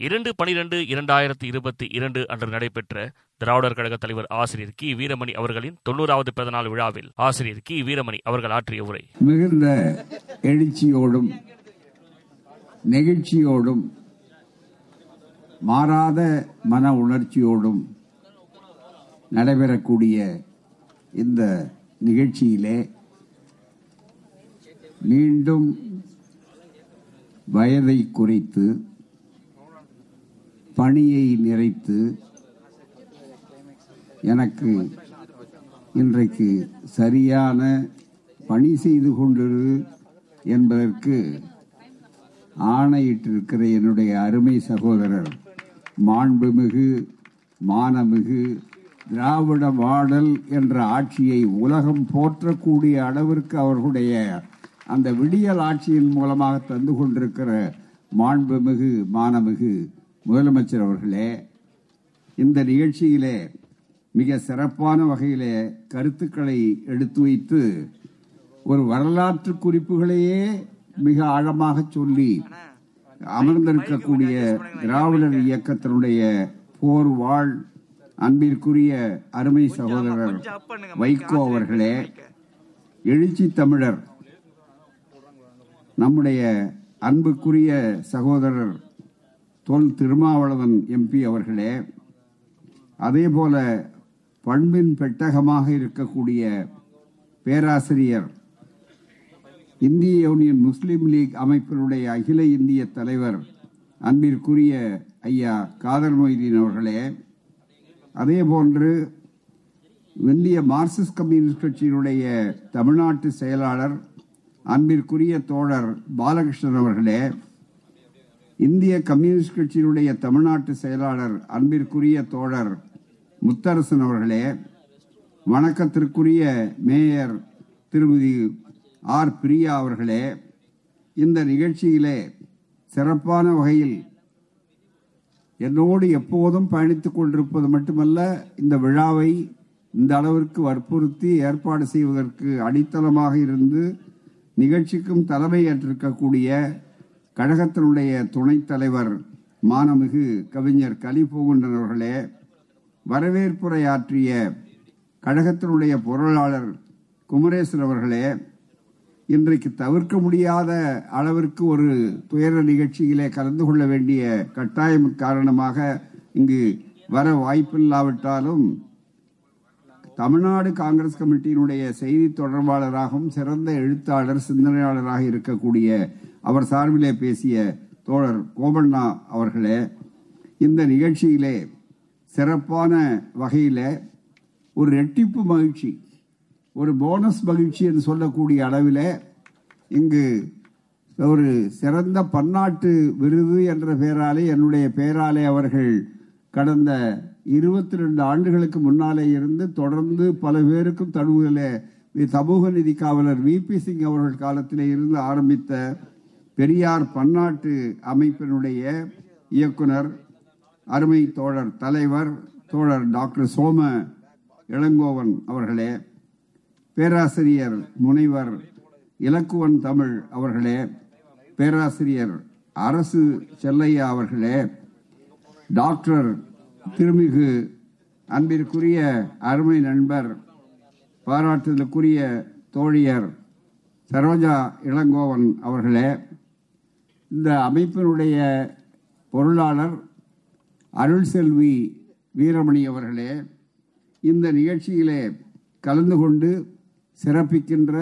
இரண்டு பனிரெண்டு இரண்டாயிரத்தி இருபத்தி இரண்டு அன்று நடைபெற்ற திராவிடர் கழக தலைவர் ஆசிரியர் கி. வீரமணி அவர்களின் தொண்ணூறாவது பிறந்தநாள் விழாவில் ஆசிரியர் கி. வீரமணி அவர்கள் ஆற்றிய உரை. மிகுந்த எழுச்சியோடும் நெகிழ்ச்சியோடும் மாறாத மன உணர்ச்சியோடும் நடைபெறக்கூடிய இந்த நிகழ்ச்சியிலே மீண்டும் வயதை குறைத்து பணியை நிறைத்து எனக்கு இன்றைக்கு சரியான பணி செய்து கொண்டிரு என்பதற்கு ஆணையிட்டிருக்கிற என்னுடைய அருமை சகோதரர் மாண்புமிகு மானமிகு திராவிட மாடல் என்ற ஆட்சியை உலகம் போற்றக்கூடிய அளவிற்கு அவர்களுடைய அந்த விடியல் ஆட்சியின் மூலமாக தந்து கொண்டிருக்கிற மாண்புமிகு மானமிகு முதலமைச்சர் அவர்களே இந்த நிகழ்ச்சியிலே மிக சிறப்பான வகையிலே கருத்துக்களை எடுத்து வைத்து ஒரு வரலாற்று குறிப்புகளையே மிக ஆழமாக சொல்லி அமர்ந்திருக்கக்கூடிய திராவிடர் இயக்கத்தினுடைய போர் வாழ் அன்பிற்குரிய அருமை சகோதரர் வைகோ அவர்களே எழுச்சி தமிழர் நம்முடைய அன்புக்குரிய சகோதரர் தொல் திருமாவளவன் எம்பி அவர்களே அதே போல பண்பின் பெட்டகமாக இருக்கக்கூடிய பேராசிரியர் இந்திய யூனியன் முஸ்லீம் லீக் அமைப்பினுடைய அகில இந்திய தலைவர் அன்பிற்குரிய ஐயா காதர் மொய்தீன் அவர்களே அதே போன்று இந்திய மார்க்சிஸ்ட் கம்யூனிஸ்ட் கட்சியினுடைய தமிழ்நாட்டு செயலாளர் அன்பிற்குரிய தோழர் பாலகிருஷ்ணன் அவர்களே இந்திய கம்யூனிஸ்ட் கட்சியினுடைய தமிழ்நாட்டு செயலாளர் அன்பிற்குரிய தோழர் முத்தரசன் அவர்களே வணக்கத்திற்குரிய மேயர் திருமதி ஆர். பிரியா அவர்களே இந்த நிகழ்ச்சியிலே சிறப்பான வகையில் என்னோடு எப்போதும் பயணித்துக் கொண்டிருப்பது மட்டுமல்ல இந்த விழாவை இந்த அளவிற்கு வற்புறுத்தி ஏற்பாடு செய்வதற்கு அடித்தளமாக இருந்து நிகழ்ச்சிக்கும் தலைமை ஏற்றிருக்கக்கூடிய கழகத்தினுடைய துணைத் தலைவர் மானமிகு கவிஞர் கலிபோகுண்டன் அவர்களே வரவேற்புரையாற்றிய கழகத்தினுடைய பொருளாளர் குமரேசன் அவர்களே இன்றைக்கு தவிர்க்க முடியாத அளவிற்கு ஒரு துயர நிகழ்ச்சியிலே கலந்து கொள்ள வேண்டிய கட்டாயம் காரணமாக இங்கு வர வாய்ப்பில்லாவிட்டாலும் தமிழ்நாடு காங்கிரஸ் கமிட்டியினுடைய செய்தி தொடர்பாளராகவும் சிறந்த எழுத்தாளர் சிந்தனையாளராக இருக்கக்கூடிய அவர் சார்பிலே பேசிய தோழர் கோபண்ணா அவர்களே இந்த நிகழ்ச்சியிலே சிறப்பான வகையில் ஒரு ரெட்டிப்பு மகிழ்ச்சி ஒரு போனஸ் மகிழ்ச்சி என்று சொல்லக்கூடிய அளவில் இங்கு ஒரு சிறந்த பன்னாட்டு விருது என்ற பெயராலே என்னுடைய பெயராலே அவர்கள் கடந்த இருபத்தி ரெண்டு ஆண்டுகளுக்கு முன்னாலே இருந்து தொடர்ந்து பல பேருக்கும் தழுவுகளை சமூக நிதி காவலர் வி. பி. சிங் அவர்கள் காலத்திலே இருந்து ஆரம்பித்த பெரியார் பன்னாட்டு அமைப்பினுடைய இயக்குனர் அருமை தோழர் தலைவர் தோழர் டாக்டர் சோம இளங்கோவன் அவர்களே பேராசிரியர் முனைவர் இலக்குவன் தமிழ் அவர்களே பேராசிரியர் அரசு செல்லையா அவர்களே டாக்டர் திருமிகு அன்பிற்குரிய அருமை நண்பர் பாராட்டுதலுக்குரிய தோழியர் சரோஜா இளங்கோவன் அவர்களே இந்த அமைப்பினுடைய பொருளாளர் அருள் செல்வி வீரமணி அவர்களே இந்த நிகழ்ச்சியிலே கலந்து கொண்டு சிறப்பிக்கின்ற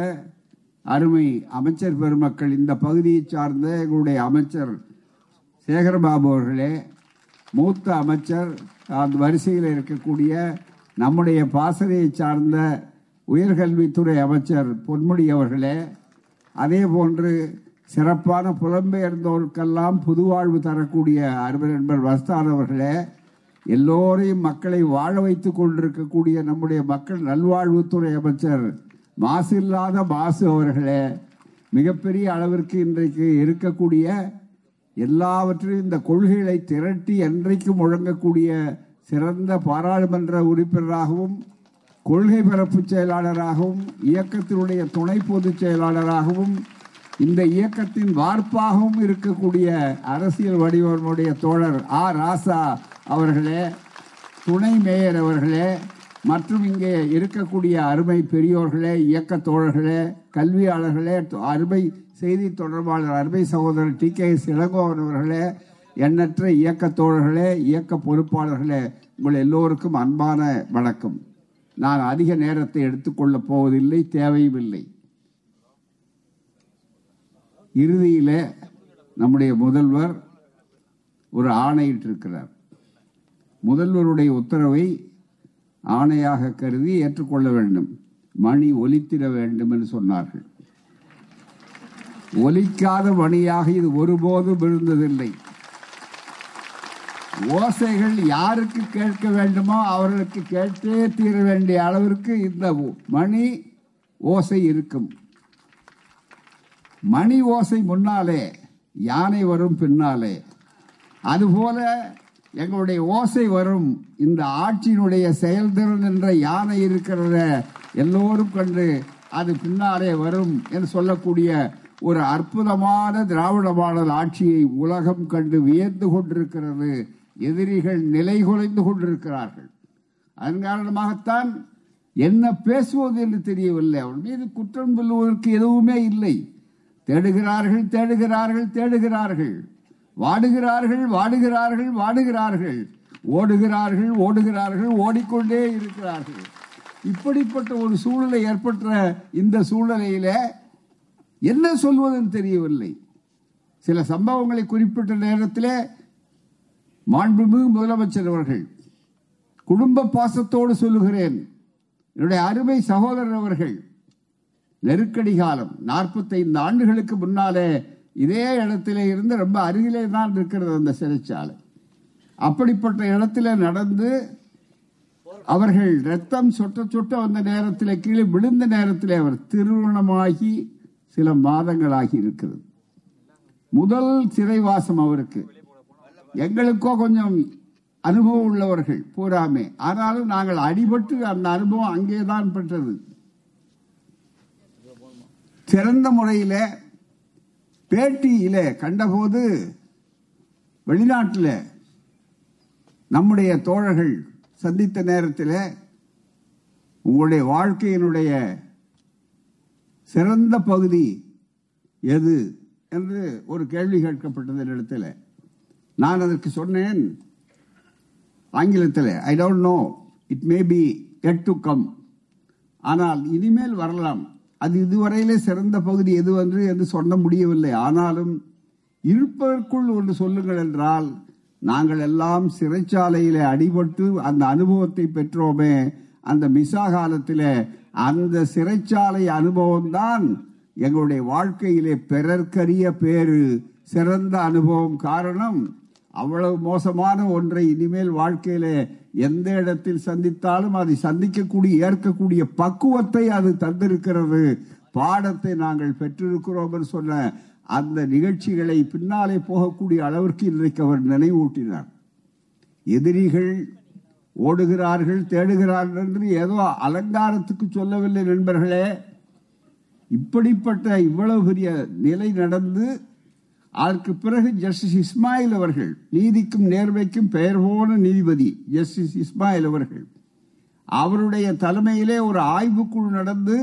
அருமை அமைச்சர் பெருமக்கள் இந்த பகுதியை சார்ந்த எங்களுடைய அமைச்சர் சேகரபாபு அவர்களே மூத்த அமைச்சர் அந்த வரிசையில் இருக்கக்கூடிய நம்முடைய பாசறையை சார்ந்த உயர்கல்வித்துறை அமைச்சர் பொன்முடி அவர்களே அதே போன்று சிறப்பான புலம்பெயர்ந்தோருக்கெல்லாம் புதுவாழ்வு தரக்கூடிய அருமை நண்பர் வஸ்தான் அவர்களே எல்லோரையும் மக்களை வாழ வைத்துக் கொண்டிருக்கக்கூடிய நம்முடைய மக்கள் நல்வாழ்வுத்துறை அமைச்சர் மாசு இல்லாத மாசு அவர்களே மிகப்பெரிய அளவிற்கு இன்றைக்கு இருக்கக்கூடிய எல்லாவற்றையும் இந்த கொள்கைகளை திரட்டி என்றைக்கும் முழங்கக்கூடிய சிறந்த பாராளுமன்ற உறுப்பினராகவும் கொள்கை பரப்பு செயலாளராகவும் இயக்கத்தினுடைய துணை பொதுச் செயலாளராகவும் இந்த இயக்கத்தின் வார்ப்பாகவும் இருக்கக்கூடிய அரசியல் வடிவனுடைய தோழர் ஆ. ராசா அவர்களே துணை மேயர் அவர்களே மற்றும் இங்கே இருக்கக்கூடிய அருமை பெரியோர்களே இயக்க தோழர்களே கல்வியாளர்களே அருமை செய்தி தொடர்பாளர் அருமை சகோதரர் டி. கே. எஸ் இளங்கோவன் அவர்களே எண்ணற்ற இயக்க தோழர்களே இயக்க பொறுப்பாளர்களே உங்கள் எல்லோருக்கும் அன்பான வணக்கம். நான் அதிக நேரத்தை எடுத்துக்கொள்ளப் போவதில்லை தேவையும் இல்லை. இறுதியில் நம்முடைய முதல்வர் ஒரு ஆணையிட்டிருக்கிறார். முதல்வருடைய உத்தரவை ஆணையாக கருதி ஏற்றுக்கொள்ள வேண்டும். மணி ஒலித்திட வேண்டும் என்று சொன்னார்கள். ஒலிக்காத மணியாக இது ஒருபோதும் விழுந்ததில்லை. ஓசைகள் யாருக்கு கேட்க வேண்டுமோ அவர்களுக்கு கேட்டே தீர வேண்டிய அளவிற்கு இந்த மணி ஓசை இருக்கும். மணி ஓசை முன்னாலே யானை வரும் பின்னாலே. அதுபோல எங்களுடைய ஓசை வரும். இந்த ஆட்சியினுடைய செயல்திறன் என்ற யானை இருக்கிறத எல்லோரும் கண்டு அது பின்னாலே வரும் என்று சொல்லக்கூடிய ஒரு அற்புதமான திராவிட மாடல் ஆட்சியை உலகம் கண்டு வியந்து கொண்டிருக்கிறது. எதிரிகள் நிலை குலைந்து கொண்டிருக்கிறார்கள். அதன் காரணமாகத்தான் என்ன பேசுவது என்று தெரியவில்லை. அவன் மீது குற்றம் சொல்லுவதற்கு எதுவுமே இல்லை. தேடுகிறார்கள் தேடுகிறார்கள் தேடுகிறார்கள். வாடுகிறார்கள் வாடுகிறார்கள் வாடுகிறார்கள். ஓடுகிறார்கள் ஓடுகிறார்கள் ஓடிக்கொண்டே இருக்கிறார்கள். இப்படிப்பட்ட ஒரு சூழ்நிலை ஏற்பட்ட இந்த சூழ்நிலையில என்ன சொல்வதுன்னு தெரியவில்லை. சில சம்பவங்களை குறிப்பிட்ட நேரத்தில் மாண்புமிகு முதலமைச்சர் அவர்கள் குடும்ப பாசத்தோடு சொல்லுகிறேன். என்னுடைய அருமை சகோதரர் அவர்கள் நெருக்கடி காலம். நாற்பத்தைந்து ஆண்டுகளுக்கு முன்னாலே இதே இடத்துல இருந்து ரொம்ப அருகிலே தான் இருக்கிறது அந்த சிறைச்சாலை. அப்படிப்பட்ட இடத்துல நடந்து அவர்கள் ரத்தம் சொட்ட சொட்ட வந்த நேரத்தில் கீழே விழுந்த நேரத்தில் அவர் திருமணமாகி சில மாதங்களாகி இருக்கிறது. முதல் சிறைவாசம் அவருக்கு. எங்களுக்கோ கொஞ்சம் அனுபவம் உள்ளவர்கள் பூராமே ஆனாலும் நாங்கள் அடிபட்டு அந்த அனுபவம் அங்கே தான் பெற்றது. சிறந்த முறையில் பேட்டியில் கண்டபோது வெளிநாட்டில் நம்முடைய தோழர்கள் சந்தித்த நேரத்தில் உங்களுடைய வாழ்க்கையினுடைய சிறந்த பகுதி எது என்று ஒரு கேள்வி கேட்கப்பட்டது என்னிடத்தில். நான் அதற்கு சொன்னேன். ஆங்கிலத்தில் I don't know it may be yet to come ஆனால் இனிமேல் வரலாம். அது இதுவரையிலே சிறந்த பகுதி எது என்று என்று சொல்ல முடியவில்லை. ஆனாலும் இருப்பதற்குள் ஒன்று சொல்லுங்கள் என்றால் நாங்கள் எல்லாம் சிறைச்சாலையிலே அடிபட்டு அந்த அனுபவத்தை பெற்றோமே அந்த மிசா காலத்தில் அந்த சிறைச்சாலை அனுபவம் தான் எங்களுடைய வாழ்க்கையிலே பிறர்க்கரிய பேரு சிறந்த அனுபவம் காரணம். அவ்வளவு மோசமான ஒன்றை இனிமேல் வாழ்க்கையிலே எந்த இடத்தில் சந்தித்தாலும் அதை சந்திக்கக்கூடிய ஏற்கக்கூடிய பக்குவத்தை அது தந்திருக்கிறது. பாடத்தை நாங்கள் பெற்றிருக்கிறோம் என்று சொன்ன அந்த நிகழ்ச்சிகளை பின்னாலே போகக்கூடிய அளவிற்கு இன்றைக்கு அவர் நினைவூட்டினார். எதிரிகள் ஓடுகிறார்கள் தேடுகிறார்கள் என்று ஏதோ அலங்காரத்துக்கு சொல்லவில்லை நண்பர்களே. இப்படிப்பட்ட இவ்வளவு பெரிய நிலை நடந்து அதற்கு பிறகு ஜஸ்டிஸ் இஸ்மாயில் அவர்கள் நீதிக்கும் நேர்மைக்கும் பெயர் போன நீதிபதி ஜஸ்டிஸ் இஸ்மாயில் அவர்கள். அவருடைய தலைமையிலே ஒரு ஆய்வுக்குழு நடந்து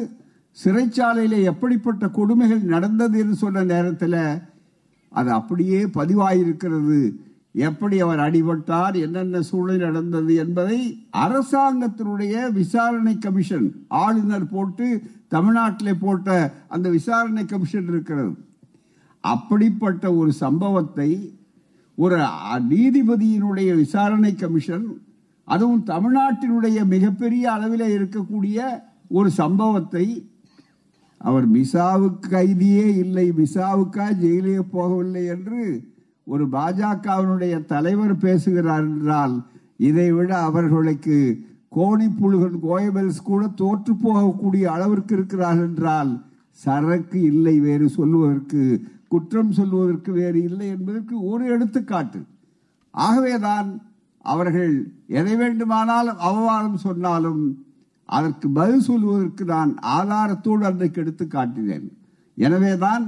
சிறைச்சாலையில எப்படிப்பட்ட கொடுமைகள் நடந்தது என்று சொன்ன நேரத்தில் அது அப்படியே பதிவாயிருக்கிறது. எப்படி அவர் அடிபட்டார் என்னென்ன சூழ்நிலை நடந்தது என்பதை அரசாங்கத்தினுடைய விசாரணை கமிஷன் ஆளுநர் போட்டு தமிழ்நாட்டிலே போட்ட அந்த விசாரணை கமிஷன் இருக்கிறது. அப்படிப்பட்ட ஒரு சம்பவத்தை ஒரு நீதிபதியினுடைய விசாரணை கமிஷன் அதுவும் தமிழ்நாட்டினுடைய மிகப்பெரிய அளவில் இருக்கக்கூடிய ஒரு சம்பவத்தை அவர் மிசாவுக்கு கைதியே இல்லை மிசாவுக்கா ஜெயிலே போகவில்லை என்று ஒரு பாஜகவினுடைய தலைவர் பேசுகிறார் என்றால் இதை விட அவர்களுக்கு கோணி கோயபெல்ஸ் கூட தோற்று போகக்கூடிய அளவிற்கு இருக்கிறார்கள் என்றால் சரக்கு இல்லை வேறு சொல்வதற்கு குற்றம் சொல்வதற்கு வேறு இல்லை என்பதற்கு ஒரு எடுத்துக்காட்டு. ஆகவேதான் அவர்கள் எதை வேண்டுமானாலும் அவமானம் சொன்னாலும் அதற்கு பதில் சொல்வதற்கு நான் ஆதாரத்தோடு அன்றைக்கு எடுத்து காட்டினேன். எனவேதான்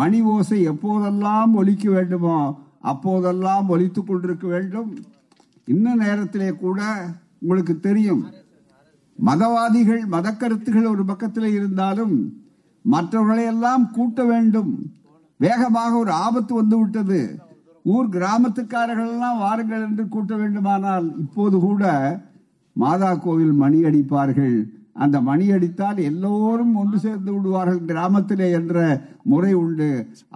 மணி ஓசை எப்போதெல்லாம் ஒலிக்க வேண்டுமோ அப்போதெல்லாம் ஒலித்துக் கொண்டிருக்க வேண்டும். இன்ன நேரத்திலே கூட உங்களுக்கு தெரியும். மதவாதிகள் மத கருத்துகள் ஒரு பக்கத்தில் இருந்தாலும் மற்றவர்களையெல்லாம் கூட்ட வேண்டும். வேகமாக ஒரு ஆபத்து வந்து விட்டது ஊர் கிராமத்துக்காரர்கள் எல்லாம் வாருங்கள் என்று கூட்ட வேண்டுமானால் இப்போது கூட மாதா கோவில் மணி அடிப்பார்கள். அந்த மணி அடித்தால் எல்லோரும் ஒன்று சேர்ந்து விடுவார்கள். கிராமத்திலே என்ற முறை உண்டு.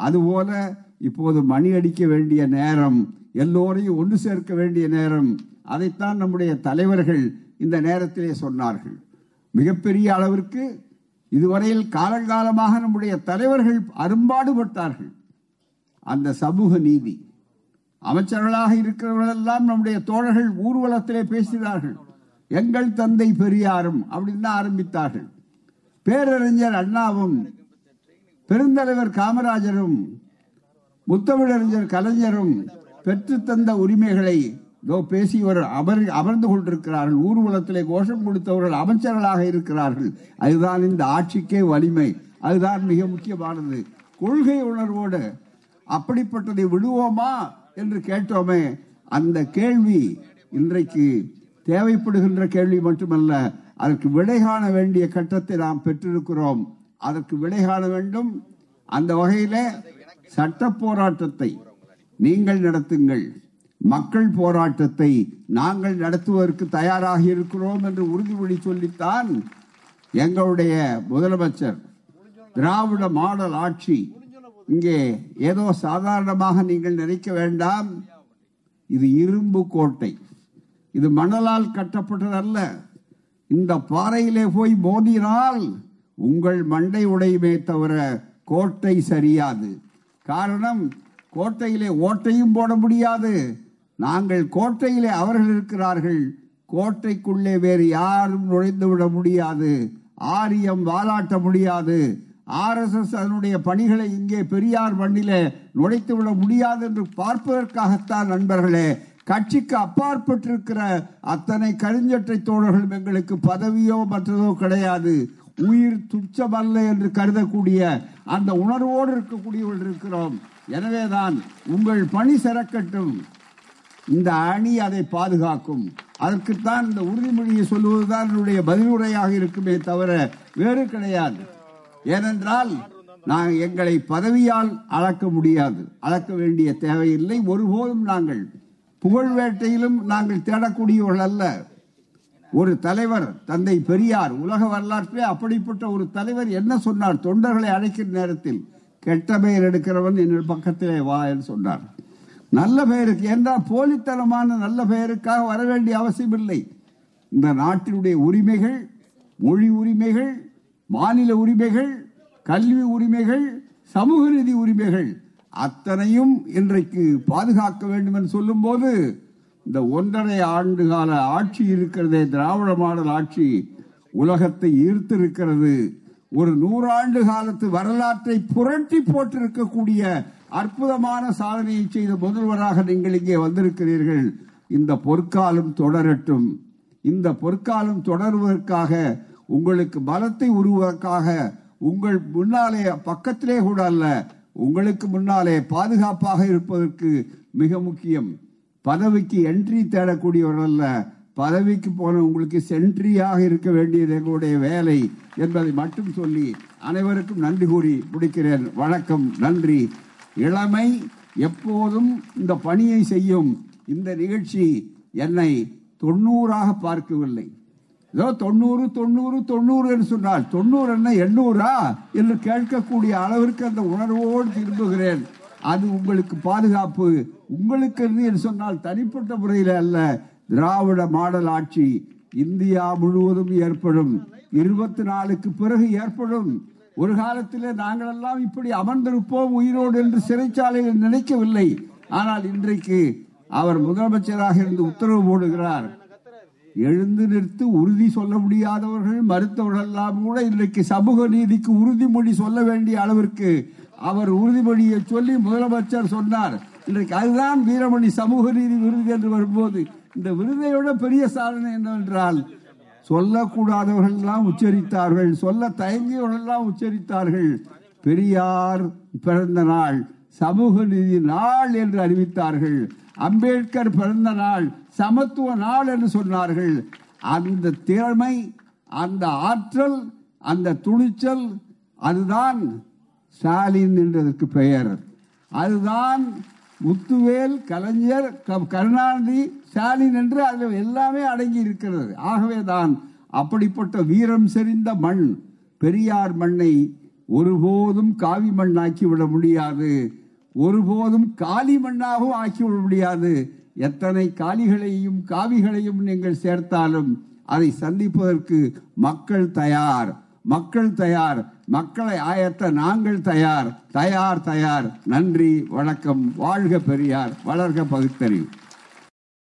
அதுபோல இப்போது மணி அடிக்க வேண்டிய நேரம் எல்லோரையும் ஒன்று சேர்க்க வேண்டிய நேரம். அதைத்தான் நம்முடைய தலைவர்கள் இந்த நேரத்திலே சொன்னார்கள். மிகப்பெரிய அளவிற்கு இதுவரையில் காலங்காலமாக நம்முடைய தலைவர்கள் அரும்பாடுபட்டார்கள். அந்த சமூக நீதி. அமைச்சர்களாக இருக்கிறவர்களெல்லாம் நம்முடைய தோழர்கள் ஊர்வலத்திலே பேசினார்கள். எங்கள் தந்தை பெரியாரும் அப்படின்னு தான் ஆரம்பித்தார்கள். பேரறிஞர் அண்ணாவும் பெருந்தலைவர் காமராஜரும் முத்தமிழறிஞர் கலைஞரும் பெற்றுத்தந்த உரிமைகளை இதோ பேசியவர் அமர் அமர்ந்து கொண்டிருக்கிறார்கள். ஊர்வலத்திலே கோஷம் கொடுத்தவர்கள் அமைச்சர்களாக இருக்கிறார்கள். அதுதான் இந்த ஆட்சிக்கே வலிமை. அதுதான் மிக முக்கியமானது. கொள்கை உணர்வோடு அப்படிப்பட்டதை விடுவோமா என்று கேட்டோமே அந்த கேள்வி இன்றைக்கு தேவைப்படுகின்ற கேள்வி மட்டுமல்ல அதற்கு விடை காண வேண்டிய கட்டத்தை நாம் பெற்றிருக்கிறோம். அதற்கு விடை காண வேண்டும். அந்த வகையில் சட்ட போராட்டத்தை நீங்கள் நடத்துங்கள். மக்கள் போராட்டத்தை நாங்கள் நடத்துவதற்கு தயாராக இருக்கிறோம் என்று உறுதிமொழி சொல்லித்தான் எங்களுடைய முதலமைச்சர். திராவிட மாடல் ஆட்சி இங்கே ஏதோ சாதாரணமாக நீங்கள் நினைக்க வேண்டாம். இது இரும்பு கோட்டை. இது மணலால் கட்டப்பட்டதல்ல. இந்த பாறையிலே போய் மோதினால் உங்கள் மண்டை உடையுமே தவிர கோட்டை சரியாது. காரணம் கோட்டையிலே ஓட்டையும் போட முடியாது. நாங்கள் கோட்டையிலே அவர்கள் இருக்கிறார்கள். கோட்டைக்குள்ளே வேறு யாரும் நுழைந்து விட முடியாது. ஆரியம் வாலாட்ட முடியாது. ஆர்எஸ்எஸ் அதனுடைய பணிகளை இங்கே பெரியார் மண்ணிலே நுழைத்து விட முடியாது என்று பார்ப்பதற்காகத்தான் நண்பர்களே. கட்சிக்கு அப்பாற்பட்டிருக்கிற அத்தனை கருஞ்சட்டை தோழர்களும் எங்களுக்கு பதவியோ மற்றதோ கிடையாது. உயிர் துச்சமல்ல என்று கருதக்கூடிய அந்த உணர்வோடு இருக்கக்கூடியவர்கள் இருக்கிறோம். எனவேதான் உங்கள் பணி சிறக்கட்டும். இந்த அணி அதை பாதுகாக்கும். அதற்குத்தான் இந்த உறுதிமொழியை சொல்லுவதுதான் என்னுடைய பதிலுரையாக இருக்குமே தவிர வேறு கிடையாது. ஏனென்றால் நான் எங்களை பதவியால் அளக்க முடியாது. அளக்க வேண்டிய தேவையில்லை. ஒருபோதும் நாங்கள் புகழ் வேட்டையிலும் நாங்கள் தேடக்கூடியவர்கள் அல்ல. ஒரு தலைவர் தந்தை பெரியார் உலக வரலாற்றிலே அப்படிப்பட்ட ஒரு தலைவர் என்ன சொன்னார்? தொண்டர்களை அழைக்கிற நேரத்தில் கெட்ட பெயர் எடுக்கிறவன் என் பக்கத்திலே வா என்று சொன்னார். நல்ல பெயருக்கு என்றால் போலித்தனமான நல்ல பெயருக்காக வர வேண்டிய அவசியம் இல்லை. இந்த நாட்டினுடைய உரிமைகள் மொழி உரிமைகள் மாநில உரிமைகள் கல்வி உரிமைகள் சமூக நீதி உரிமைகள் அத்தனையும் இன்றைக்கு பாதுகாக்க வேண்டும் என்று சொல்லும் போது இந்த ஒன்றரை ஆண்டு கால ஆட்சி இருக்கிறதே திராவிட மாடல் ஆட்சி உலகத்தை ஈர்த்திருக்கிறது. ஒரு நூறாண்டு காலத்து வரலாற்றை புரட்டி போட்டிருக்கக்கூடிய அற்புதமான சாதனையை செய்த முதல்வராக நீங்கள் இங்கே வந்திருக்கிறீர்கள். இந்த பொற்காலம் தொடரட்டும். இந்த பொற்காலம் தொடர்வதற்காக உங்களுக்கு பலத்தை உருவதற்காக உங்கள் முன்னாலே பக்கத்திலே கூட அல்ல உங்களுக்கு முன்னாலே பாதுகாப்பாக இருப்பதற்கு மிக முக்கியம். பதவிக்கு என்ட்ரி தேடக்கூடியவர்கள் அல்ல பதவிக்கு போன உங்களுக்கு சென்ட்ரியாக இருக்க வேண்டியது எங்களுடைய வேலை என்பதை மட்டும் சொல்லி அனைவருக்கும் நன்றி கூறி முடிக்கிறேன். வணக்கம் நன்றி. இளமை எப்போதும் இந்த பணியை செய்யும் இந்த நிகழ்ச்சி என்னை தொண்ணூறாக பார்க்கவில்லை. ஏதோ தொண்ணூறு தொண்ணூறு தொண்ணூறு என்று சொன்னால் தொண்ணூறு என்ன எண்ணூறா என்று கேட்கக்கூடிய அளவிற்கு அந்த உணர்வோடு திரும்புகிறேன். அது உங்களுக்கு பாதுகாப்பு. உங்களுக்கு என்று சொன்னால் தனிப்பட்ட முறையில் அல்ல திராவிட மாடல் ஆட்சி இந்தியா முழுவதும் ஏற்படும். இருபத்தி நாலுக்கு பிறகு ஏற்படும். ஒரு காலத்திலே நாங்களெல்லாம் இப்படி அமர்ந்திருப்போம் உயிரோடு என்று சிறைச்சாலையில் நினைக்கவில்லை. ஆனால் இன்றைக்கு அவர் முதலமைச்சராக இருந்து உத்தரவு போடுகிறார். எழுந்து நிறுத்து உறுதி சொல்ல முடியாதவர்கள் மறுத்தவர்கள் எல்லாம் கூட இன்றைக்கு சமூக நீதிக்கு உறுதிமொழி சொல்ல வேண்டிய அளவிற்கு அவர் உறுதிமொழியை சொல்லி முதலமைச்சர் சொன்னார். இன்றைக்கு அதுதான் வீரமணி சமூக நீதி விருது என்று வரும்போது. இந்த விருதையோட பெரிய சாதனை என்னவென்றால் சொல்லக்கூடாதவர்கள் எல்லாம் உச்சரித்தார்கள். சொல்ல தயங்கியவர்கள்லாம் உச்சரித்தார்கள். பெரியார் பிறந்த நாள் சமூக நீதி நாள் என்று அறிவித்தார்கள். அம்பேத்கர் பிறந்த நாள் சமத்துவ நாள் என்று சொன்னார்கள். அந்த திறமை அந்த ஆற்றல் அந்த துணிச்சல் அதுதான் ஸ்டாலின் என்றதற்கு பெயர். அதுதான் முத்துவேல் கலைஞர் க- கருணாநிதி ஸ்டாலின் என்று அதில் எல்லாமே அடங்கி இருக்கிறது. ஆகவே தான் அப்படிப்பட்ட வீரம் செறிந்த மண் பெரியார் மண்ணை ஒருபோதும் காவி மண்ணாக்கி விட முடியாது. ஒருபோதும் காலி மண்ணாகவும் ஆக்கிவிட முடியாது. எத்தனை காலிகளையும் காவிகளையும் நீங்கள் சேர்த்தாலும் அதை சந்திப்பதற்கு மக்கள் தயார். மக்கள் தயார். மக்களை ஆயத்த நாங்கள் தயார். தயார் தயார். நன்றி வணக்கம். வாழ்க பெரியார். வளர்க பகுத்தறிவு.